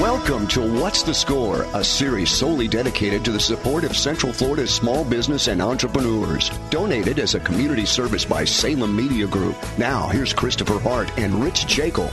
Welcome to What's the Score, a series solely dedicated to the support of Central Florida's small business and entrepreneurs. Donated as a community service by Salem Media Group. Now, here's Christopher Hart and Rich Jekyll.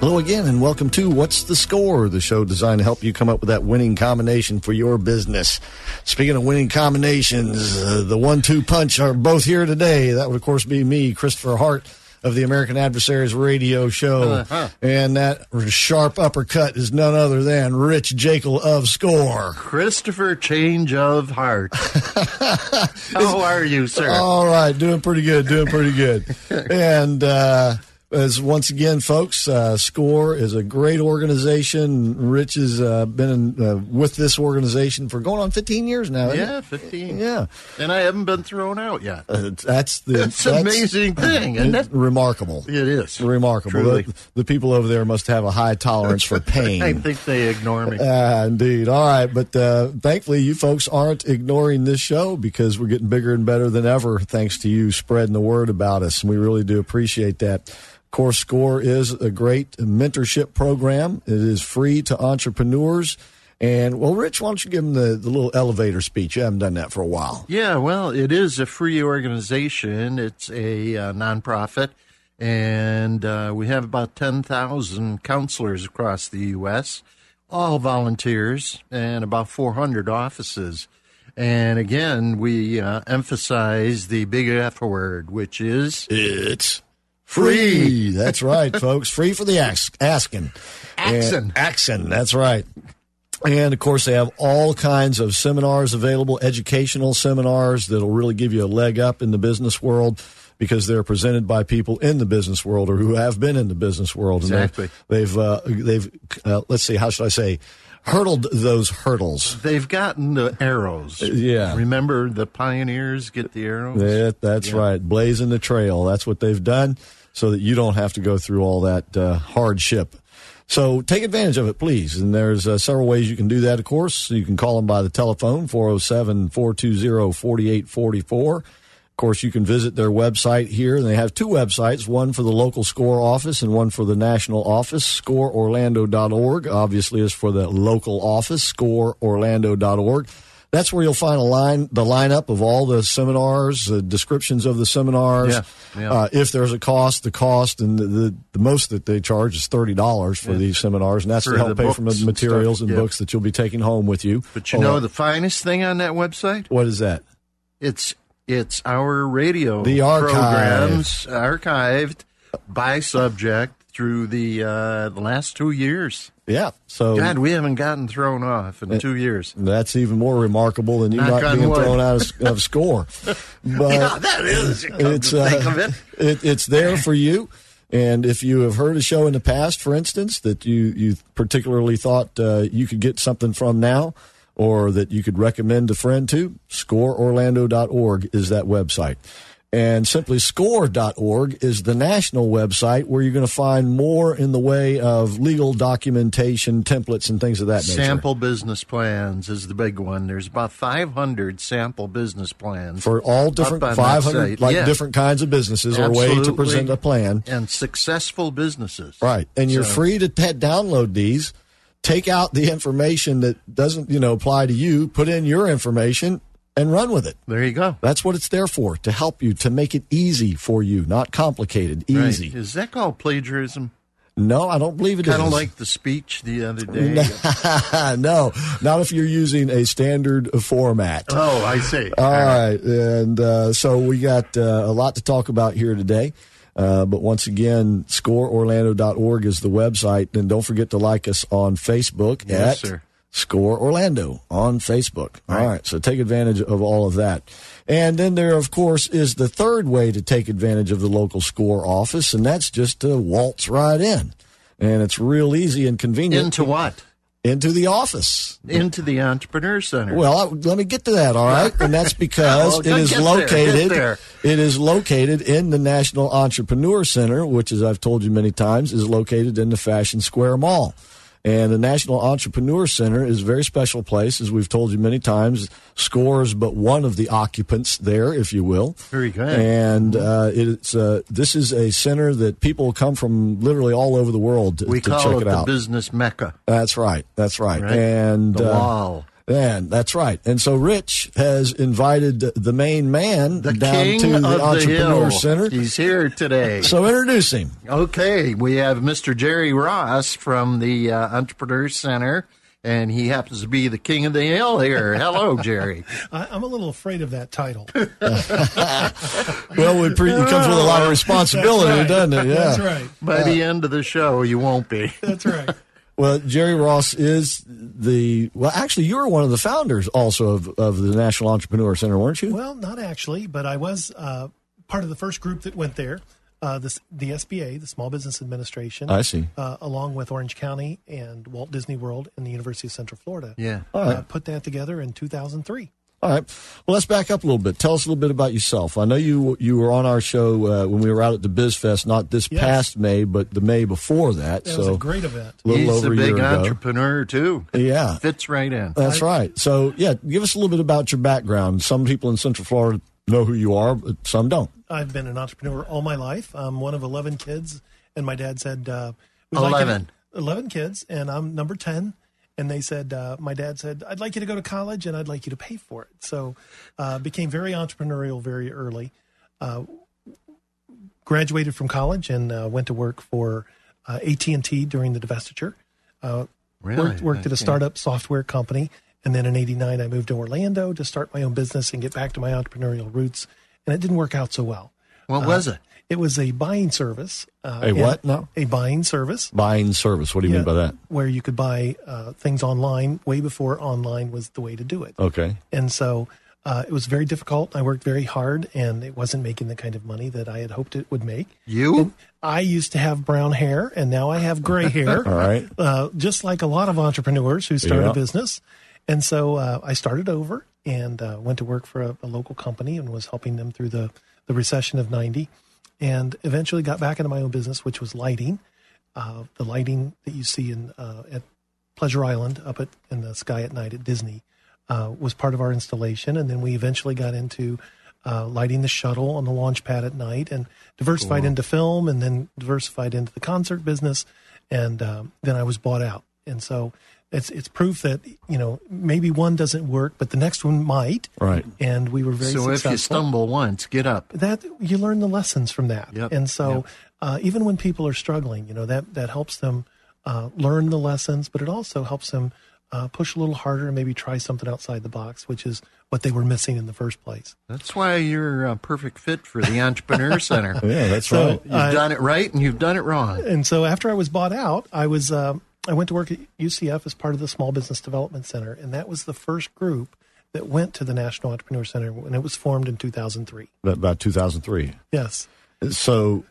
Hello again, and welcome to What's the Score, the show designed to help you come up with that winning combination for your business. Speaking of winning combinations, uh, the one two punch are both here today. That would, of course, be me, Christopher Hart of the American Adversaries radio show. Uh-huh. And that sharp uppercut is none other than Rich Jekyll of Score. Christopher Change of Heart. How are you, sir? All right, doing pretty good, doing pretty good. and, uh, as once again, folks, uh, SCORE is a great organization. Rich has uh, been in, uh, with this organization for going on 15 years now. Yeah, 15. Yeah, and I haven't been thrown out yet. Uh, that's the that's, that's amazing thing, isn't it? Remarkable. It is remarkable. The, the, people over there must have a high tolerance for pain. I think they ignore me. Uh, indeed. All right, but uh, thankfully, you folks aren't ignoring this show because we're getting bigger and better than ever, thanks to you spreading the word about us, and we really do appreciate that. Course Score is a great mentorship program. It is free to entrepreneurs. And well, Rich, why don't you give them the, the little elevator speech? You haven't done that for a while. Yeah, well, it is a free organization. It's a uh, nonprofit, and uh, we have about ten thousand counselors across the U.S., all volunteers, and about four hundred offices. And again, we uh, emphasize the big F word, which is it's Free. That's right, folks. Free for the ask, asking. Action. Action. That's right. And of course, they have all kinds of seminars available, educational seminars that'll really give you a leg up in the business world because they're presented by people in the business world or who have been in the business world. Exactly. And they've, they've, uh, they've uh, let's see, how should I say, hurdled those hurdles. They've gotten the arrows. Uh, yeah. Remember the pioneers get the arrows? That, that's yeah. right. Blazing the trail. That's what they've done so that you don't have to go through all that uh, hardship. So take advantage of it, please. And there's uh, several ways you can do that, of course. You can call them by the telephone, 407 420 4844. Of course, you can visit their website here. And they have two websites, one for the local SCORE office and one for the national office. SCOREorlando.org, obviously, is for the local office, SCOREorlando.org. That's where you'll find a line, the lineup of all the seminars, the descriptions of the seminars. Yeah, yeah. Uh, if there's a cost, the cost, and the, the, the, most that they charge is thirty dollars for yeah. these seminars, and that's for to help pay for the materials and, and books that you'll be taking home with you. But you know the finest thing on that website? What is that? It's it's our radio the archive. programs archived by subject through the uh, the last two years. Yeah. So God, we haven't gotten thrown off in it, two years. That's even more remarkable than you not, not being wood. thrown out of, of score. But yeah, that is. It's uh, it. It, it's there for you. And if you have heard a show in the past, for instance, that you you particularly thought uh, you could get something from now, or that you could recommend a friend to, scoreorlando.org is that website. And simply score.org is the national website where you're going to find more in the way of legal documentation, templates, and things of that nature. Sample business plans is the big one. There's about 500 sample business plans for all different 500 like yeah. different kinds of businesses Absolutely. or a way to present a plan and successful businesses. Right, and you're so. free to t- download these. Take out the information that doesn't, you know, apply to you. Put in your information and run with it. There you go. That's what it's there for, to help you, to make it easy for you, not complicated, easy. Right. Is that called plagiarism? No, I don't believe it kind of like the speech the other day. no, not if you're using a standard format. Oh, I see. All, All right. right. And uh, so we got uh, a lot to talk about here today. Uh, but once again, scoreorlando.org is the website. And don't forget to like us on Facebook yes, at sir. Score Orlando on Facebook. All right. right. So take advantage of all of that. And then there, of course, is the third way to take advantage of the local score office, and that's just to waltz right in. And it's real easy and convenient. Into what? Into the office. Into the Entrepreneur Center. Well, I, let me get to that, all right? And that's because it is located there, it is located in the National Entrepreneur Center, which as I've told you many times is located in the Fashion Square Mall. And the National Entrepreneur Center is a very special place, as we've told you many times. Scores, but one of the occupants there, if you will. Very good. And uh, it's uh, this is a center that people come from literally all over the world to, we to call check it, it, the out. business mecca. That's right. That's right. Right. And The uh, wall. And that's right. And so Rich has invited the main man The down king to the of the Entrepreneur. Center. He's here today. So introduce him. Okay, we have Mr. Jerry Ross from the uh, Entrepreneur Center, and he happens to be the king of the hill here. Hello, Jerry. I, I'm a little afraid of that title. Well, it, pre- it comes with a lot of responsibility, right. doesn't it? Yeah. That's right. By the end of the show, you won't be. That's right. Well, Jerry Ross is the well. Actually, you were one of the founders also of, of the National Entrepreneur Center, weren't you? Well, not actually, but I was uh, part of the first group that went there. Uh, this, the SBA, the Small Business Administration, I see. uh, along with Orange County and Walt Disney World and the University of Central Florida, Yeah. All uh, right. put that together in 2003. All right. Well, let's back up a little bit. Tell us a little bit about yourself. I know you you were on our show uh, when we were out at the BizFest, not this Yes. past May, but the May before that. That so was a great event. a little He's over a a big year ago. entrepreneur, too. Yeah. Fits right in. That's right. So, yeah, give us a little bit about your background. Some people in Central Florida know who you are, but some don't. I've been an entrepreneur all my life. I'm one of 11 kids, and my dad said, uh, "We'd like you 11. 11 kids, and I'm number 10. And they said, uh, my dad said, I'd like you to go to college and I'd like you to pay for it. So uh, became very entrepreneurial very early. Uh, graduated from college and uh, went to work for uh, AT&T during the divestiture. Uh, Really? Worked, worked at a startup software company. And then in 89, I moved to Orlando to start my own business and get back to my entrepreneurial roots. And it didn't work out so well. What was it? It was a buying service. Uh, A what No, A buying service. Buying service. What do you mean by that? Where you could buy uh, things online way before online was the way to do it. Okay. And so uh, it was very difficult. I worked very hard and it wasn't making the kind of money that I had hoped it would make. You? I used to have brown hair and now I have gray hair. All right. Uh, just like a lot of entrepreneurs who start Yeah. a business. And so uh, I started over and uh, went to work for a, a local company and was helping them through the, the recession of 90 and eventually got back into my own business, which was lighting. Uh, the lighting that you see in uh, at Pleasure Island up at in the sky at night at Disney uh, was part of our installation, and then we eventually got into uh, lighting the shuttle on the launch pad at night, and diversified into film, and then diversified into the concert business, and um, then I was bought out, and so it's it's proof that you know maybe one doesn't work, but the next one might, Right. and we were very So if you stumble once, get up. that you learn the lessons from that Yep, and so yep. uh, even when people are struggling you know that that helps them uh, learn the lessons but it also helps them uh, push a little harder and maybe try something outside the box which is what they were missing in the first place That's why you're a perfect fit for the Entrepreneur Center. Yeah, that's So- right. You've I- done it right and you've done it wrong. and so after i was bought out i was um i went to work at ucf as part of the small business development center and that was the first group that went to the national entrepreneur center when it was formed in 2003 About 2003. yes So,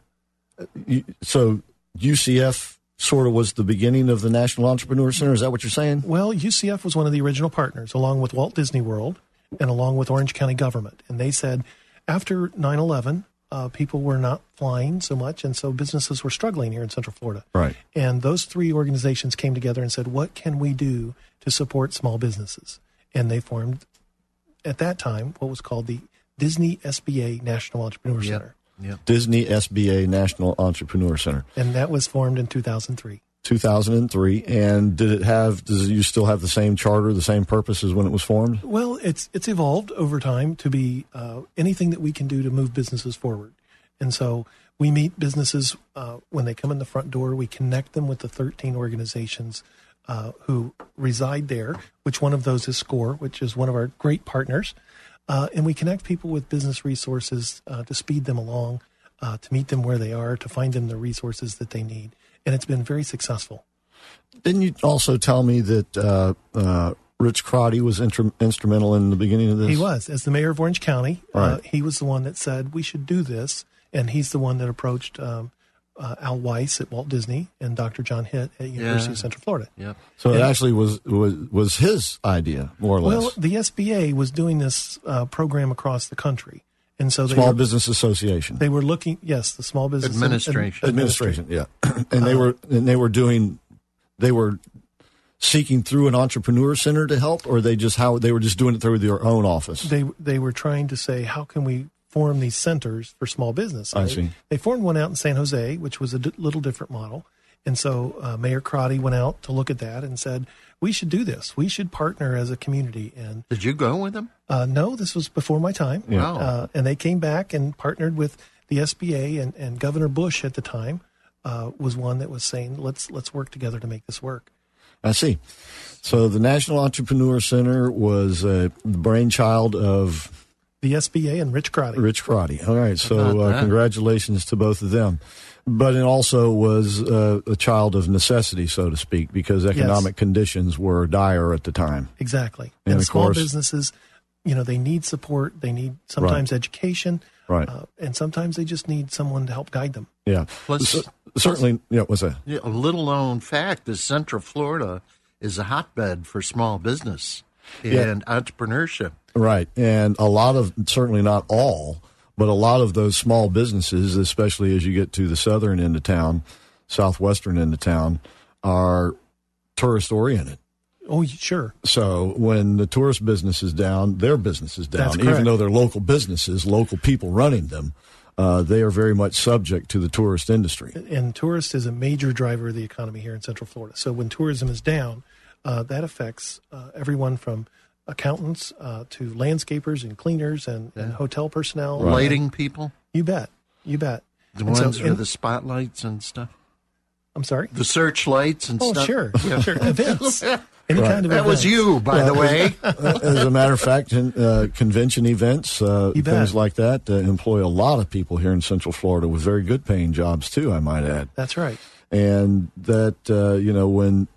so UCF sort of was the beginning of the National Entrepreneur Center. Is that what you're saying? Well, UCF was one of the original partners, along with Walt Disney World and along with Orange County government. And they said after 9 11, uh, people were not flying so much, and so businesses were struggling here in Central Florida. Right. And those three organizations came together and said, What can we do to support small businesses? And they formed, at that time, what was called the Disney SBA National Entrepreneur Center. Yep. Disney SBA National Entrepreneur Center, And that was formed in 2003. 2003. And did it have? Does you still have the same charter, the same purpose as when it was formed? Well, it's it's evolved over time to be uh, anything that we can do to move businesses forward, and so we meet businesses uh, when they come in the front door. We connect them with the 13 organizations uh, who reside there. Which one of those is SCORE, which is one of our great partners, uh, and we connect people with business resources uh, to speed them along, uh, to meet them where they are, to find them the resources that they need, and it's been very successful. Didn't you also tell me that uh, uh, Rich Crotty was intr- instrumental in the beginning of this? He was, as the mayor of Orange County. Uh, he was the one that said we should do this, and he's the one that approached um, uh, Al Weiss at Walt Disney and Dr. John Hitt at University Yeah. of Central Florida. Yep. So it actually was, was was his idea, more or less. Well, the SBA was doing this uh, program across the country, and so they Small were, Business Association. they were looking. Yes, the small business Administration. administration yeah and they were and they were doing they were seeking through an entrepreneur center to help, or they just how they were just doing it through their own office? They they were trying to say how can we form these centers for small business. I they, see. They formed one out in San Jose, which was a d- little different model. And so uh, Mayor Crotty went out to look at that and said, we should do this. We should partner as a community. And Did you go with them? uh, no, this was before my time. Wow. Uh, and they came back and partnered with the SBA and, and Governor Bush at the time uh, was one that was saying, let's let's work together to make this work. I see. So the National Entrepreneur Center was uh, the brainchild of The SBA and Rich Crotty. Rich Crotty. All right, so uh, congratulations to both of them. But it also was uh, a child of necessity, so to speak, because economic conditions were dire at the time. Exactly. And And, of small course- businesses, you know, they need support. They need sometimes education. Right. Uh, and sometimes they just need someone to help guide them. Yeah. Plus- C- certainly, yeah, what's that? Yeah, a little known fact is Central Florida is a hotbed for small business and entrepreneurship. Right. And a lot of, certainly not all, but a lot of those small businesses, especially as you get to the southern end of town, southwestern end of town, are tourist oriented. Oh, sure. So when the tourist business is down, their business is down. Even though they're local businesses, local people running them, uh, they are very much subject to the tourist industry. And tourist is a major driver of the economy here in Central Florida. So when tourism is down, uh, that affects uh, everyone from accountants uh, to landscapers and cleaners and, and hotel personnel. Lighting people, You bet. You bet. the And so- ones with the spotlights and stuff, I'm sorry. the searchlights and Oh, stuff. sure. Sure. Events. Any kind of That was you, by the way. As a matter of fact, in, uh, convention events, uh, things like that, uh, employ a lot of people here in Central Florida with very good paying jobs too. I might add. That's right. and that uh, you know when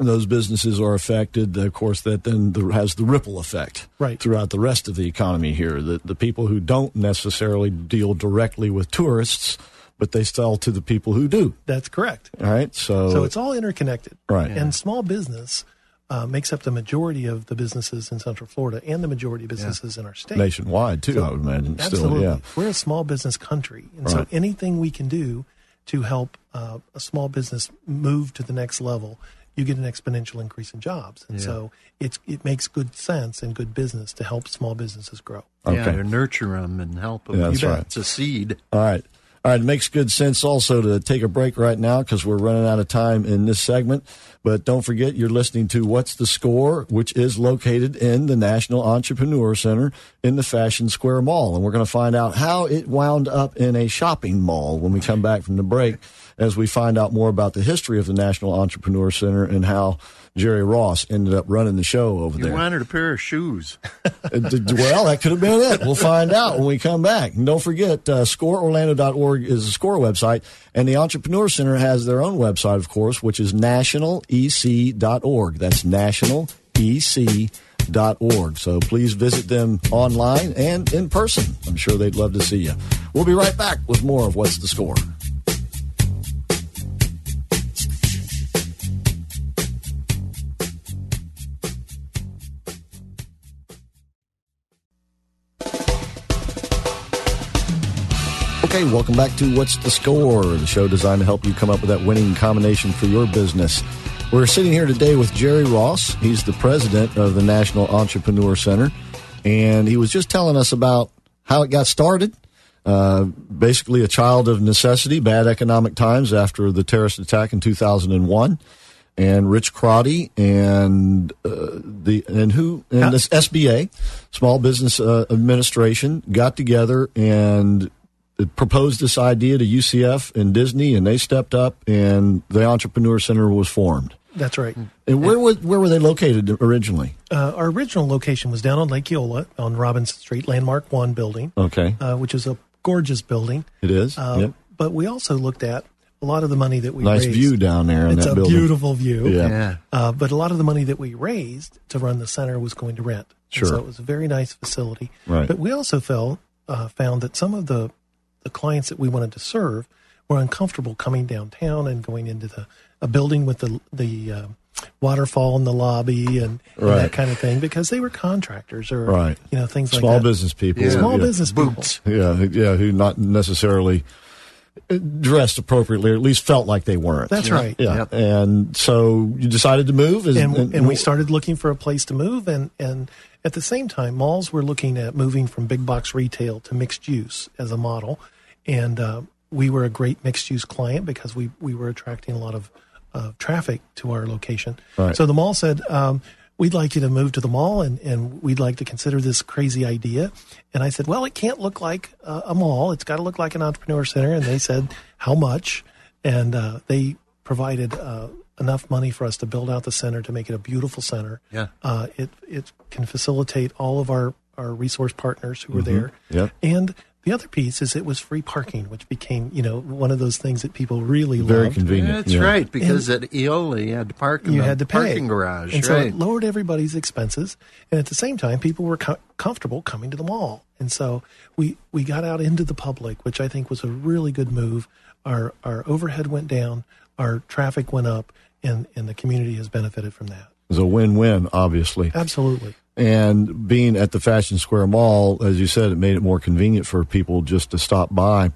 those businesses are affected, of course, that then has the ripple effect Right. throughout the rest of the economy here. The the people who don't necessarily deal directly with tourists, but they sell to the people who do. That's correct. All right, so, So it's all interconnected. Right. And small business uh, makes up the majority of the businesses in Central Florida and the majority of businesses in our state. nationwide too. I would imagine. Absolutely. Still, yeah. We're a small business country. And Right. so anything we can do to help uh, a small business move to the next level, you get an exponential increase in jobs. And so it's, it makes good sense and good business to help small businesses grow. Okay. Yeah, to nurture them and help them. Yeah, that's right. It's a seed. All right. All right. It makes good sense also to take a break right now because we're running out of time in this segment. But don't forget, you're listening to What's the Score, which is located in the National Entrepreneur Center in the Fashion Square Mall. And we're going to find out how it wound up in a shopping mall when we come back from the break as we find out more about the history of the National Entrepreneur Center and how Jerry Ross ended up running the show over You there. wanted a pair of shoes. Well, that could have been it. We'll find out when we come back. And don't forget, uh, scoreorlando.org is the score website, and the Entrepreneur Center has their own website, of course, which is nationalec.org. That's nationalec.org. So please visit them online and in person. I'm sure they'd love to see you. We'll be right back with more of What's the Score. Okay, welcome back to What's the Score, the show designed to help you come up with that winning combination for your business. We're sitting here today with Jerry Ross. He's the president of the National Entrepreneur Center, and he was just telling us about how it got started. Uh, basically, a child of necessity, bad economic times after the terrorist attack in 2001. And Rich Crotty and uh, the and who and this SBA, Small Business uh, Administration, got together and proposed this idea to UCF and Disney, and they stepped up, and the Entrepreneur Center was formed. That's right. And where were where were they located originally? Uh, our original location was down on Lake Eola on Robinson Street, Landmark One building, Okay, uh, which is a gorgeous building. it is. Um, Yep. But we also looked at a lot of the money that we Nice raised. view down there in It's that a building. beautiful view. Yeah. Yeah. Uh, but a lot of the money that we raised to run the center was going to rent. And Sure. so it was a very nice facility. Right. But we also felt, uh, found that some of the, the clients that we wanted to serve were uncomfortable coming downtown and going into the a building with the the uh, waterfall in the lobby and, and Right. that kind of thing because they were contractors or Right. you know things like Small that. business people. Yeah. Small yeah. business people. Yeah, yeah, who not necessarily dressed appropriately, or at least felt like they weren't. That's right. Yeah, Yep. and so you decided to move, Is- and, and we started looking for a place to move and and at the same time malls were looking at moving from big box retail to mixed use as a model. And uh, we were a great mixed use client because we we were attracting a lot of uh, traffic to our location. Right. so the mall said um, we'd like you to move to the mall and, and we'd like to consider this crazy idea. And i said well it can't look like uh, a mall. It's got to look like an entrepreneur center. And they said how much? And uh, they provided uh, enough money for us to build out the center to make it a beautiful center. Yeah. Uh, it it can facilitate all of our our resource partners who were there. Yep. And the other piece is it was free parking, which became you know one of those things that people really very loved. convenient. That's yeah. right, because at Eola you had to park in You the had to pay. parking garage, and so it lowered everybody's expenses. And at the same time, people were co- comfortable coming to the mall. And so we we got out into the public, which I think was a really good move. Our our overhead went down, our traffic went up, and and the community has benefited from that. It's a win-win, obviously. Absolutely. And being at the Fashion Square Mall, as you said, it made it more convenient for people just to stop by.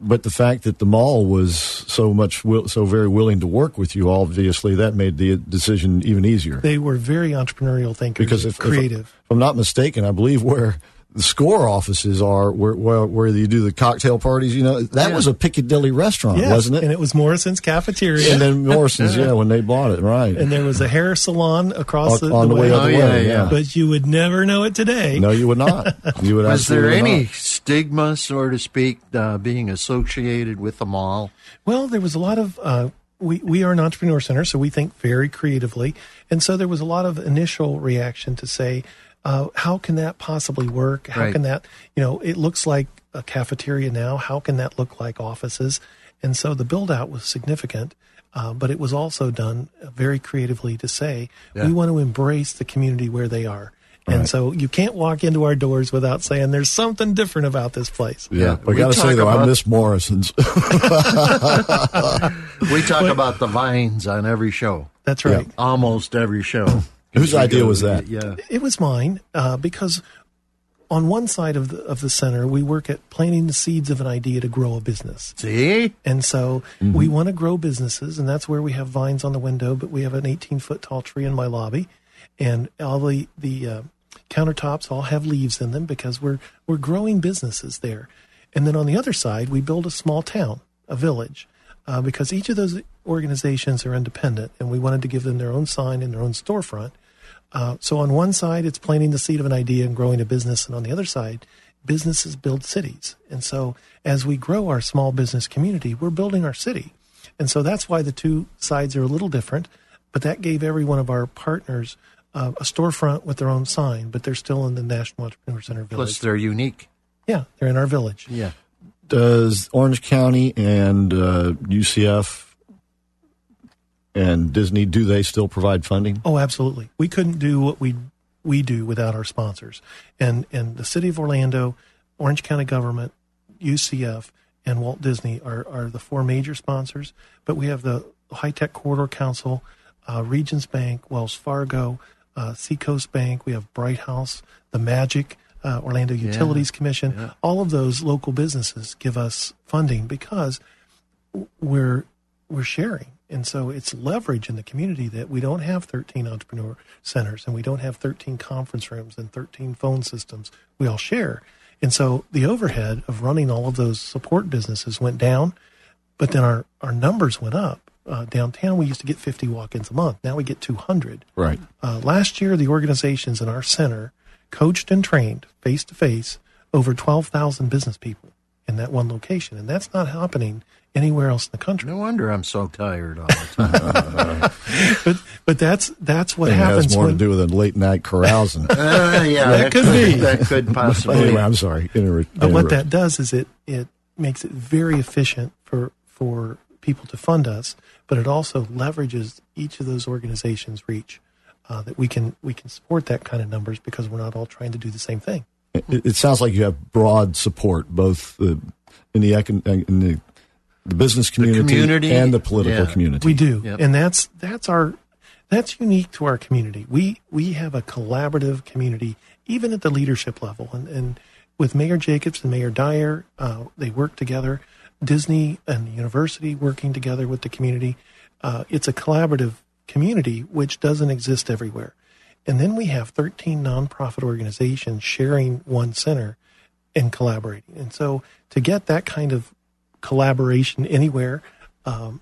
But the fact that the mall was so much, will, so very willing to work with you, obviously, that made the decision even easier. They were very entrepreneurial thinkers, because if, if- creative. if I'm not mistaken, I believe where the score offices are, where where, where you do the cocktail parties, you know, that Yeah. was a Piccadilly restaurant, Yes, wasn't it? And it was Morrison's cafeteria. And then Morrison's, yeah, when they bought it, right? and there was a hair salon across on, the, on the way Oh, the yeah, way, yeah. yeah. But you would never know it today. No, you would not. You would Was there any not. stigma, so to speak, uh, being associated with the mall? Well, there was a lot of. Uh, we we are an entrepreneur center, so we think very creatively, and so there was a lot of initial reaction to say, uh, how can that possibly work? How Right. can that, you know, it looks like a cafeteria now. How can that look like offices? And so the build out was significant, uh, but it was also done very creatively to say Yeah. we want to embrace the community where they are. And so you can't walk into our doors without saying there's something different about this place. Yeah, Yeah, but I we got to say talk though, I miss Morrison's. We talk about the vines on every show. That's right. Almost every show. Whose idea go- was that? Yeah. It was mine uh, because on one side of the of the center we work at planting the seeds of an idea to grow a business, See? and so we want to grow businesses, and that's where we have vines on the window. But we have an 18 foot tall tree in my lobby, and all the the uh, countertops all have leaves in them because we're we're growing businesses there. And then on the other side, we build a small town, a village, uh, because each of those organizations are independent, and we wanted to give them their own sign and their own storefront. Uh, so on one side, it's planting the seed of an idea and growing a business, and on the other side, businesses build cities. And so as we grow our small business community, we're building our city. And so that's why the two sides are a little different, but that gave every one of our partners uh, a storefront with their own sign, but they're still in the National Entrepreneur Center village. Plus, they're unique. yeah, they're in our village. Yeah. Does Orange County and uh, UCF and Disney do they still provide funding? Oh, absolutely. We couldn't do what we we do without our sponsors. And and the city of Orlando, Orange County government, UCF, and Walt Disney are are the four major sponsors. But we have the High Tech Corridor Council, uh, Regions Bank, Wells Fargo, uh, Seacoast Bank. We have Bright House, the Magic. Uh, Orlando Utilities Commission, all of those local businesses give us funding because we're we're sharing and so it's leverage in the community that we don't have 13 entrepreneur centers and we don't have 13 conference rooms and 13 phone systems we all share and so the overhead of running all of those support businesses went down but then our our numbers went up uh, downtown we used to get 50 walk-ins a month now we get 200 Right. uh, last year, the organizations in our center coached and trained face to face over 12,000 business people in that one location. And that's not happening anywhere else in the country. No wonder I'm so tired all the time. But, but that's, that's what It happens has more when, to do with a late night carousing. Uh, yeah, That could be. That could possibly. anyway, I'm sorry. Inter- but what that does is it, it makes it very efficient for, for people to fund us, but it also leverages each of those organizations' reach. Uh, that we can we can support that kind of numbers because we're not all trying to do the same thing. It, it sounds like you have broad support, both uh, in the econ- in the, the business community, community, and the political yeah. community. We do, Yep. and that's that's our that's unique to our community. We we have a collaborative community, even at the leadership level, and and with Mayor Jacobs and Mayor Dyer, uh, they work together. Disney and the university working together with the community. Uh, it's a collaborative community which doesn't exist everywhere. And then we have 13 nonprofit organizations sharing one center and collaborating. And so to get that kind of collaboration anywhere um,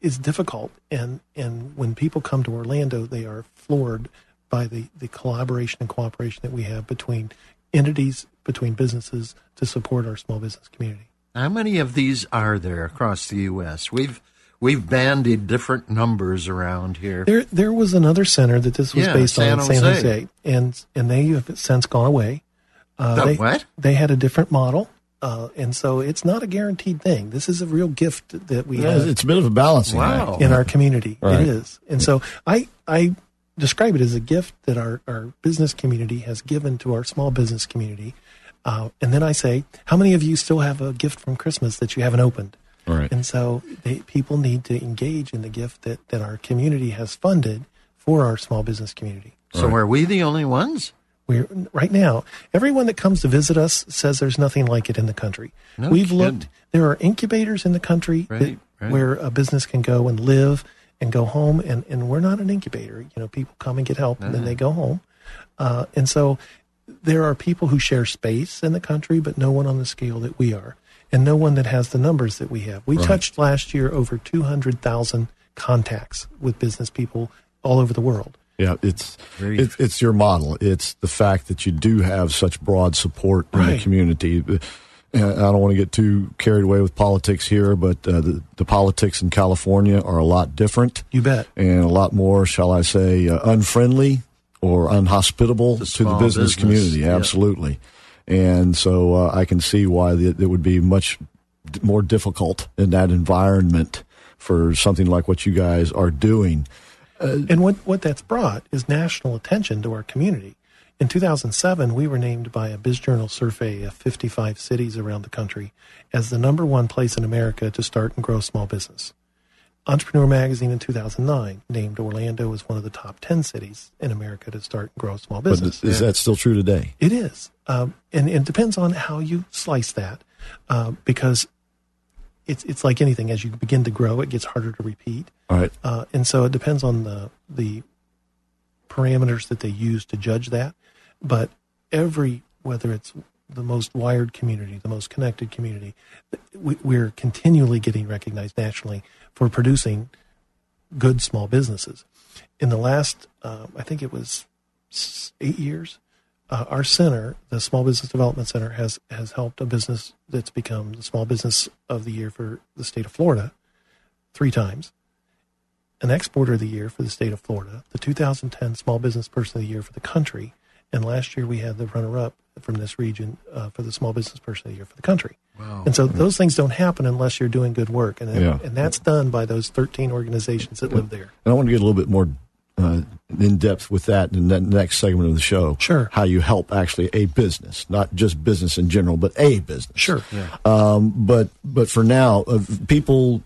is difficult. And, and when people come to Orlando, they are floored by the, the collaboration and cooperation that we have between entities, between businesses to support our small business community. How many of these are there across the U.S.? We've we've bandied different numbers around here. There, there was another center that this was Yeah, based San on in San Jose. Jose, and and they have since gone away. Uh, The they, what? They had a different model, uh, and so it's not a guaranteed thing. This is a real gift that we Yeah, have it's a bit of a balancing Wow. act. in our community. Right. It is, and so I I describe it as a gift that our our business community has given to our small business community. Uh, and then I say, how many of you still have a gift from Christmas that you haven't opened? Right. And so they, people need to engage in the gift that, that our community has funded for our small business community. So are we the only ones? We're right now, everyone that comes to visit us says there's nothing like it in the country. No We've kidding. looked, there are incubators in the country that, Right, right. where a business can go and live and go home. And, and we're not an incubator. You know, people come and get help and then Uh-huh. they go home. Uh, and so there are people who share space in the country, but no one on the scale that we are, and no one that has the numbers that we have. We touched last year over 200,000 contacts with business people all over the world. Yeah, it's it's it's your model. It's the fact that you do have such broad support in the community. Uh, I don't want to get too carried away with politics here, but uh, the, the politics in California are a lot different You bet. and a lot more, shall I say, uh, unfriendly or unhospitable To to the business, business, community. yeah. Absolutely. And so uh, I can see why the, it would be much more difficult in that environment for something like what you guys are doing. And what, what that's brought is national attention to our community. In 2007, we were named by a BizJournal survey of 55 cities around the country as the number one place in America to start and grow small business. Entrepreneur Magazine in 2009 named Orlando as one of the top 10 cities in America to start and grow small business. But is that still true today? It is. Um, and, and it depends on how you slice that uh, because it's, it's like anything. As you begin to grow, it gets harder to repeat. All right. Uh, and so it depends on the the parameters that they use to judge that. But every whether it's the most wired community, the most connected community, we, we're continually getting recognized nationally for producing good small businesses. In the last, uh, I think it was eight years, uh, our center, the Small Business Development Center, has has helped a business that's become the Small Business of the Year for the state of Florida three times an exporter of the year for the state of Florida, the 2010 Small Business Person of the Year for the country, and last year we had the runner-up from this region uh, for the Small Business Person of the Year for the country. Wow. And so those things don't happen unless you're doing good work, and Yeah. and that's done by those 13 organizations that live there. And I want to get a little bit more uh, in depth with that in the next segment of the show. Sure. How you help actually a business, not just business in general, but a business. Sure. Um, but but for now, uh, people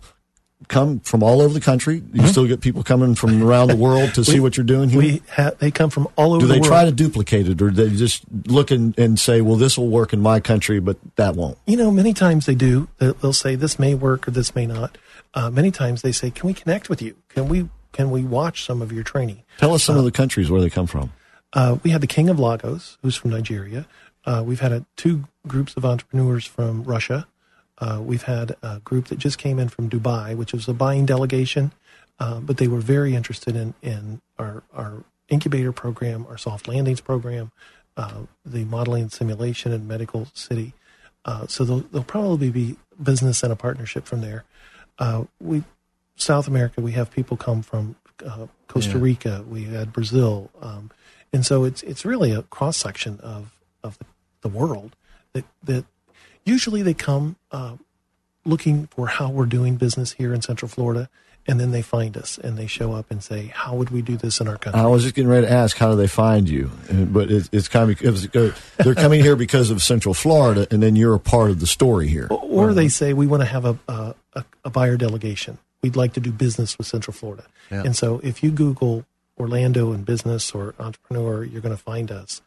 come from all over the country. You still get people coming from around the world to see what you're doing here. Mm-hmm. We ha- they come from all over do the they try to duplicate it, or they just look and, and say, "Well, this will work in my country, but that won't"? you know, many times they do. They- They'll say this may work or this may not. Uh, many times they say, "Can we connect with you? Can we can we watch some of your training?" Tell us some of the countries where they come from. Uh, we had the King of Lagos, who's from Nigeria. Uh, we've had a, two groups of entrepreneurs from Russia. Uh, we've had a group that just came in from Dubai, which was a buying delegation, uh, but they were very interested in, in our, our incubator program, our soft landings program, uh, the modeling and simulation and medical city. Uh, so there'll, there'll probably be business and a partnership from there. Uh, we South America, we have people come from uh, Costa Yeah. Rica. We had Brazil, um, and so it's it's really a cross section of of the, the world that that usually they come uh, looking for how we're doing business here in Central Florida, and then they find us and they show up and say, "How would we do this in our country?" I was just getting ready to ask, how do they find you? But it's, it's kind of because they're coming here because of Central Florida, and then you're a part of the story here. or they say we want to have a, a, a buyer delegation. We'd like to do business with Central Florida. Yeah. And so if you Google Orlando and business or entrepreneur, you're going to find us.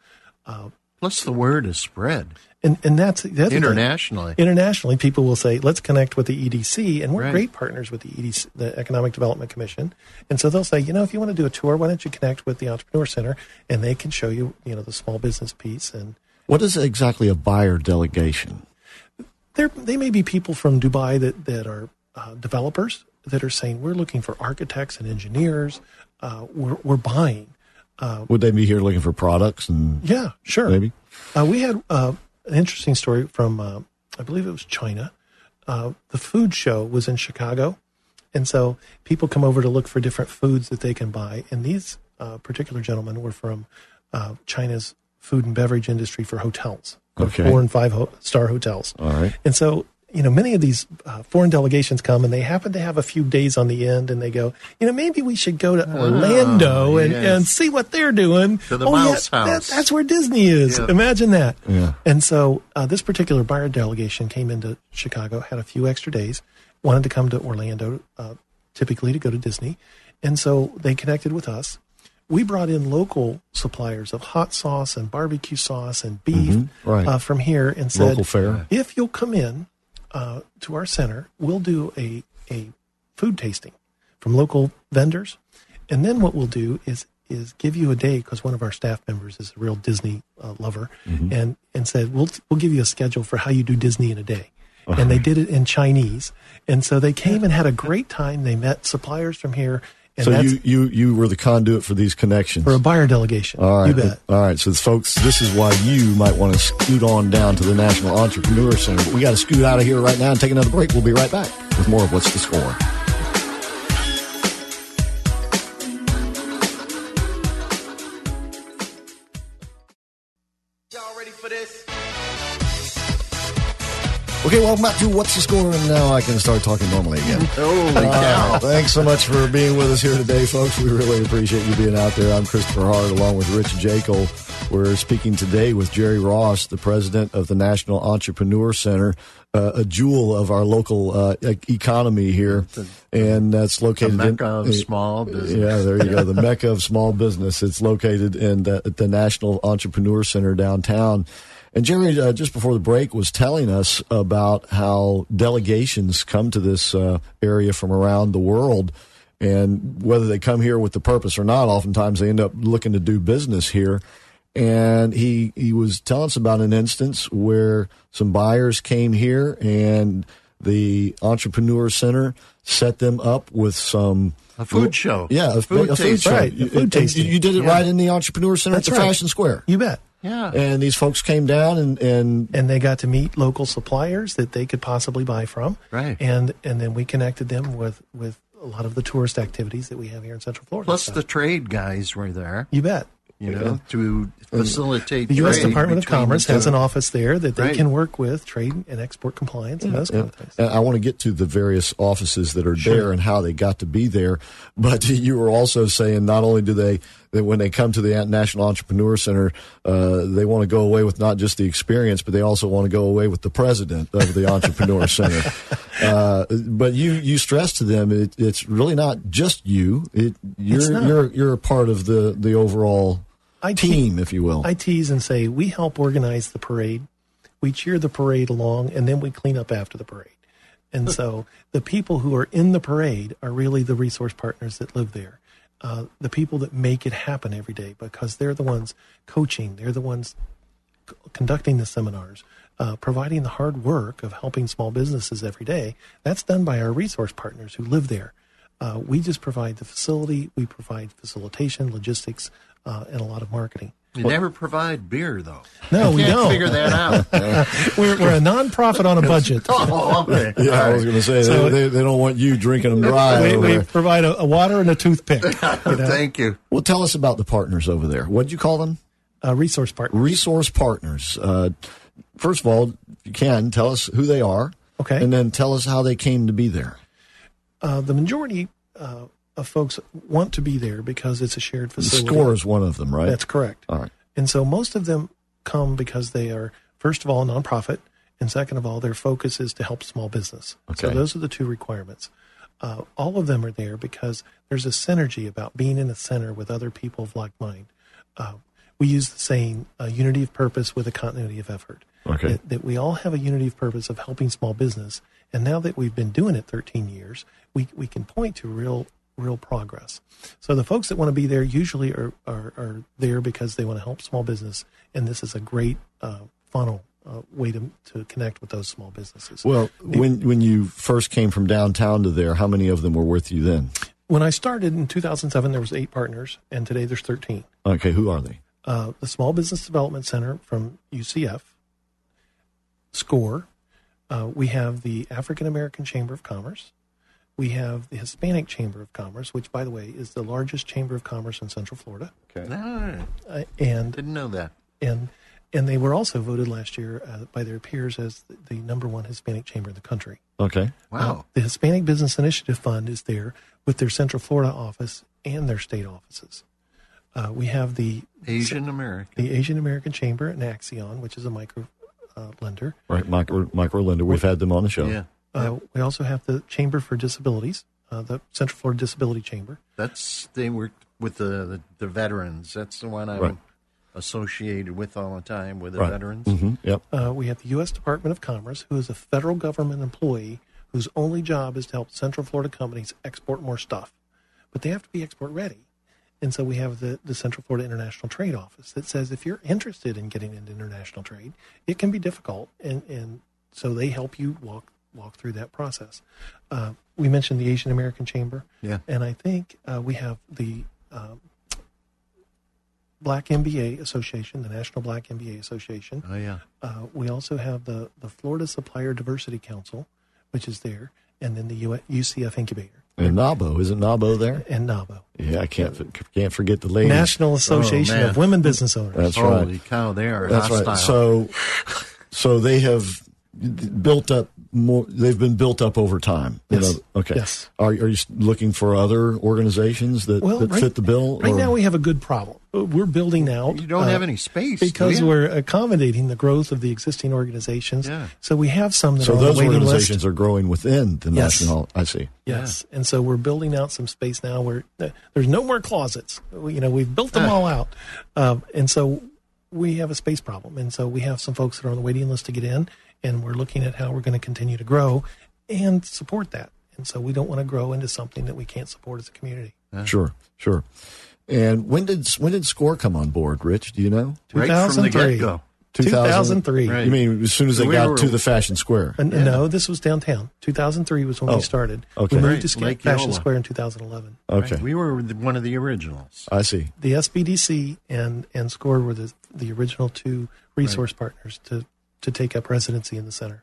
Uh, Plus, the word is spread And and that's the other thing. internationally. Internationally, people will say, "Let's connect with the EDC," and we're Right. great partners with the EDC, the Economic Development Commission. And so they'll say, "You know, if you want to do a tour, why don't you connect with the Entrepreneur Center, and they can show you, you know, the small business piece." And What is exactly a buyer delegation? there, they may be people from Dubai that that are uh, developers that are saying, "We're looking for architects and engineers. Uh, we're we're buying." Would they be here looking for products and Yeah, sure. maybe? Uh, we had uh, an interesting story from, uh, I believe it was China. Uh, the food show was in Chicago. And so people come over to look for different foods that they can buy. And these uh, particular gentlemen were from uh, China's food and beverage industry for hotels, Okay. four and five ho- star hotels. All right. And so, you know, many of these uh, foreign delegations come and they happen to have a few days on the end and they go, you know, maybe we should go to Orlando and, Ah, yes. and see what they're doing. To the oh, Mouse yeah, that- that's where Disney is. Yeah. Imagine that. Yeah. And so uh, this particular buyer delegation came into Chicago, had a few extra days, wanted to come to Orlando, uh, typically to go to Disney. And so they connected with us. We brought in local suppliers of hot sauce and barbecue sauce and beef Mhm, right. uh, from here and said, if you'll come in uh, to our center, we'll do a, a food tasting from local vendors. And then what we'll do is is give you a day because one of our staff members is a real Disney uh, lover, and and said we'll we'll give you a schedule for how you do Disney in a day. And they did it in Chinese, and so they came and had a great time. They met suppliers from here, and So you, you you were the conduit for these connections. for a buyer delegation. All right. you bet. All right. So, folks, this is why you might want to scoot on down to the National Entrepreneur Center. But we got to scoot out of here right now and take another break. We'll be right back with more of What's the Score. Y'all ready for this? Okay, well, to What's the Score? And now I can start talking normally again. Holy All cow. right. Thanks so much for being with us here today, folks. We really appreciate you being out there. I'm Christopher Hart along with Rich Jekyll. We're speaking today with Jerry Ross, the president of the National Entrepreneur Center, uh, a jewel of our local uh, e- economy here. And that's The located mecca in of small business. Yeah, there you go. The mecca of small business. It's located in the, at the National Entrepreneur Center downtown. And Jerry, uh, just before the break, was telling us about how delegations come to this uh, area from around the world. And whether they come here with the purpose or not, oftentimes they end up looking to do business here. And he, he was telling us about an instance where some buyers came here and the Entrepreneur Center set them up with some A food show. yeah, a Food a food show. Right, a You- food and tasting. You, you did it Yeah. right in the Entrepreneur Center That's at the right. Fashion Square. You bet. Yeah. And these folks came down and, and and they got to meet local suppliers that they could possibly buy from. Right. And and then we connected them with with a lot of the tourist activities that we have here in Central Florida. Plus, So, the trade guys were there, you bet. You know, to facilitate The U.S. Department of Commerce has an office there that they Right. can work with trade and export compliance and those kind of things. And I want to get to the various offices that are there and how they got to be there. But you were also saying not only do they, that when they come to the National Entrepreneur Center, uh, they want to go away with not just the experience, but they also want to go away with the president of the Entrepreneur Center. Uh, but you, you stress to them it, it's really not just you. It, you're, you're, you're a part of the, the overall I te- team, if you will. I tease and say we help organize the parade, we cheer the parade along, and then we clean up after the parade. And so the people who are in the parade are really the resource partners that live there, uh, the people that make it happen every day because they're the ones coaching, they're the ones c- conducting the seminars, uh, providing the hard work of helping small businesses every day. That's done by our resource partners who live there. Uh, we just provide the facility, we provide facilitation, logistics, uh, and a lot of marketing. You never provide beer, though. No, we can't don't. figure that out. We're, we're a nonprofit on a budget. oh, okay. yeah, I was going to say So- they, they, they don't want you drinking them dry. We, we provide a, a water and a toothpick. You know, Thank you. Well, tell us about the partners over there. What did you call them? a resource partners. Resource partners. First of all, you can tell us who they are. Okay. And then tell us how they came to be there. Uh, the majority uh, of folks want to be there because it's a shared facility. The score is one of them, right? That's correct. all right. And so most of them come because they are, first of all, a nonprofit, and second of all, their focus is to help small business. Okay. So those are the two requirements. Uh, all of them are there because there's a synergy about being in a center with other people of like mind. Uh, we use the saying uh, unity of purpose with a continuity of effort. Okay. That, that we all have a unity of purpose of helping small business. And now that we've been doing it 13 years, we, we can point to real real progress. So the folks that want to be there usually are, are, are there because they want to help small business. And this is a great uh, funnel uh, way to, to connect with those small businesses. Well, when when you first came from downtown to there, how many of them were with you then? when I started in 2007, there was eight partners, and today there's 13. Okay, who are they? Uh, the Small Business Development Center from UCF, SCORE. Uh, we have the African American Chamber of Commerce. We have the Hispanic Chamber of Commerce, which, by the way, is the largest chamber of commerce in Central Florida. Okay. Ah, Uh, and didn't know that. and and they were also voted last year uh, by their peers as the, the number one Hispanic chamber in the country. Okay. Wow. The Hispanic Business Initiative Fund is there with their Central Florida office and their state offices. Uh, we have the Asian American. the Asian American Chamber and Accion, which is a micro uh, lender. Right, Micro, Micro Linda. We've had them on the show. Yeah. Uh, We also have the Chamber for Disabilities, uh, the Central Florida Disability Chamber. That's they work with the, the, the veterans. That's the one I'm Right. associated with all the time with the Right. veterans. hmm Yep. Uh, we have the U.S. Department of Commerce, who is a federal government employee whose only job is to help Central Florida companies export more stuff. But they have to be export ready. And so we have the, the Central Florida International Trade Office that says if you're interested in getting into international trade, it can be difficult. And, and so they help you walk walk through that process. Uh, we mentioned the Asian American Chamber. Yeah. And I think uh, we have the um, Black MBA Association, the National Black MBA Association. Oh yeah. Uh, we also have the, the Florida Supplier Diversity Council, which is there, and then the U- UCF Incubator And NAWBO isn't NAWBO there? and NAWBO, Yeah, I can't can't forget the ladies. National oh, Association man. of Women Business Owners. That's Holy right. cow, they are That's hostile. right. So, so they have built up more. They've been built up over time. You Yes. know, okay. Yes. Are, are you looking for other organizations that, Well, that right, fit the bill? Right or- now, we have a good problem. We're building out. you don't uh, have any space because you? we're accommodating the growth of the existing organizations. Yeah. So we have some that so are on the those waiting organizations list. are growing within the Yes. national. I see. Yes, and so we're building out some space now where uh, there's no more closets. We, you know, we've built them all out, um, and so we have a space problem. And so we have some folks that are on the waiting list to get in, and we're looking at how we're going to continue to grow and support that. And so we don't want to grow into something that we can't support as a community. Sure, sure. And when did when did Score come on board, Rich? Do you know? right 2003. get-go. 2003. Right. You mean as soon as they We got were- to the Fashion Square? Uh, No, this was downtown. 2003 was when Oh, we started. okay. We moved Right, to Sca- Lake Fashion Eola. Square in 2011. Okay, Right. We were one of the originals. I see. the SBDC and and SCORE were the the original two resource partners to to take up residency in the center.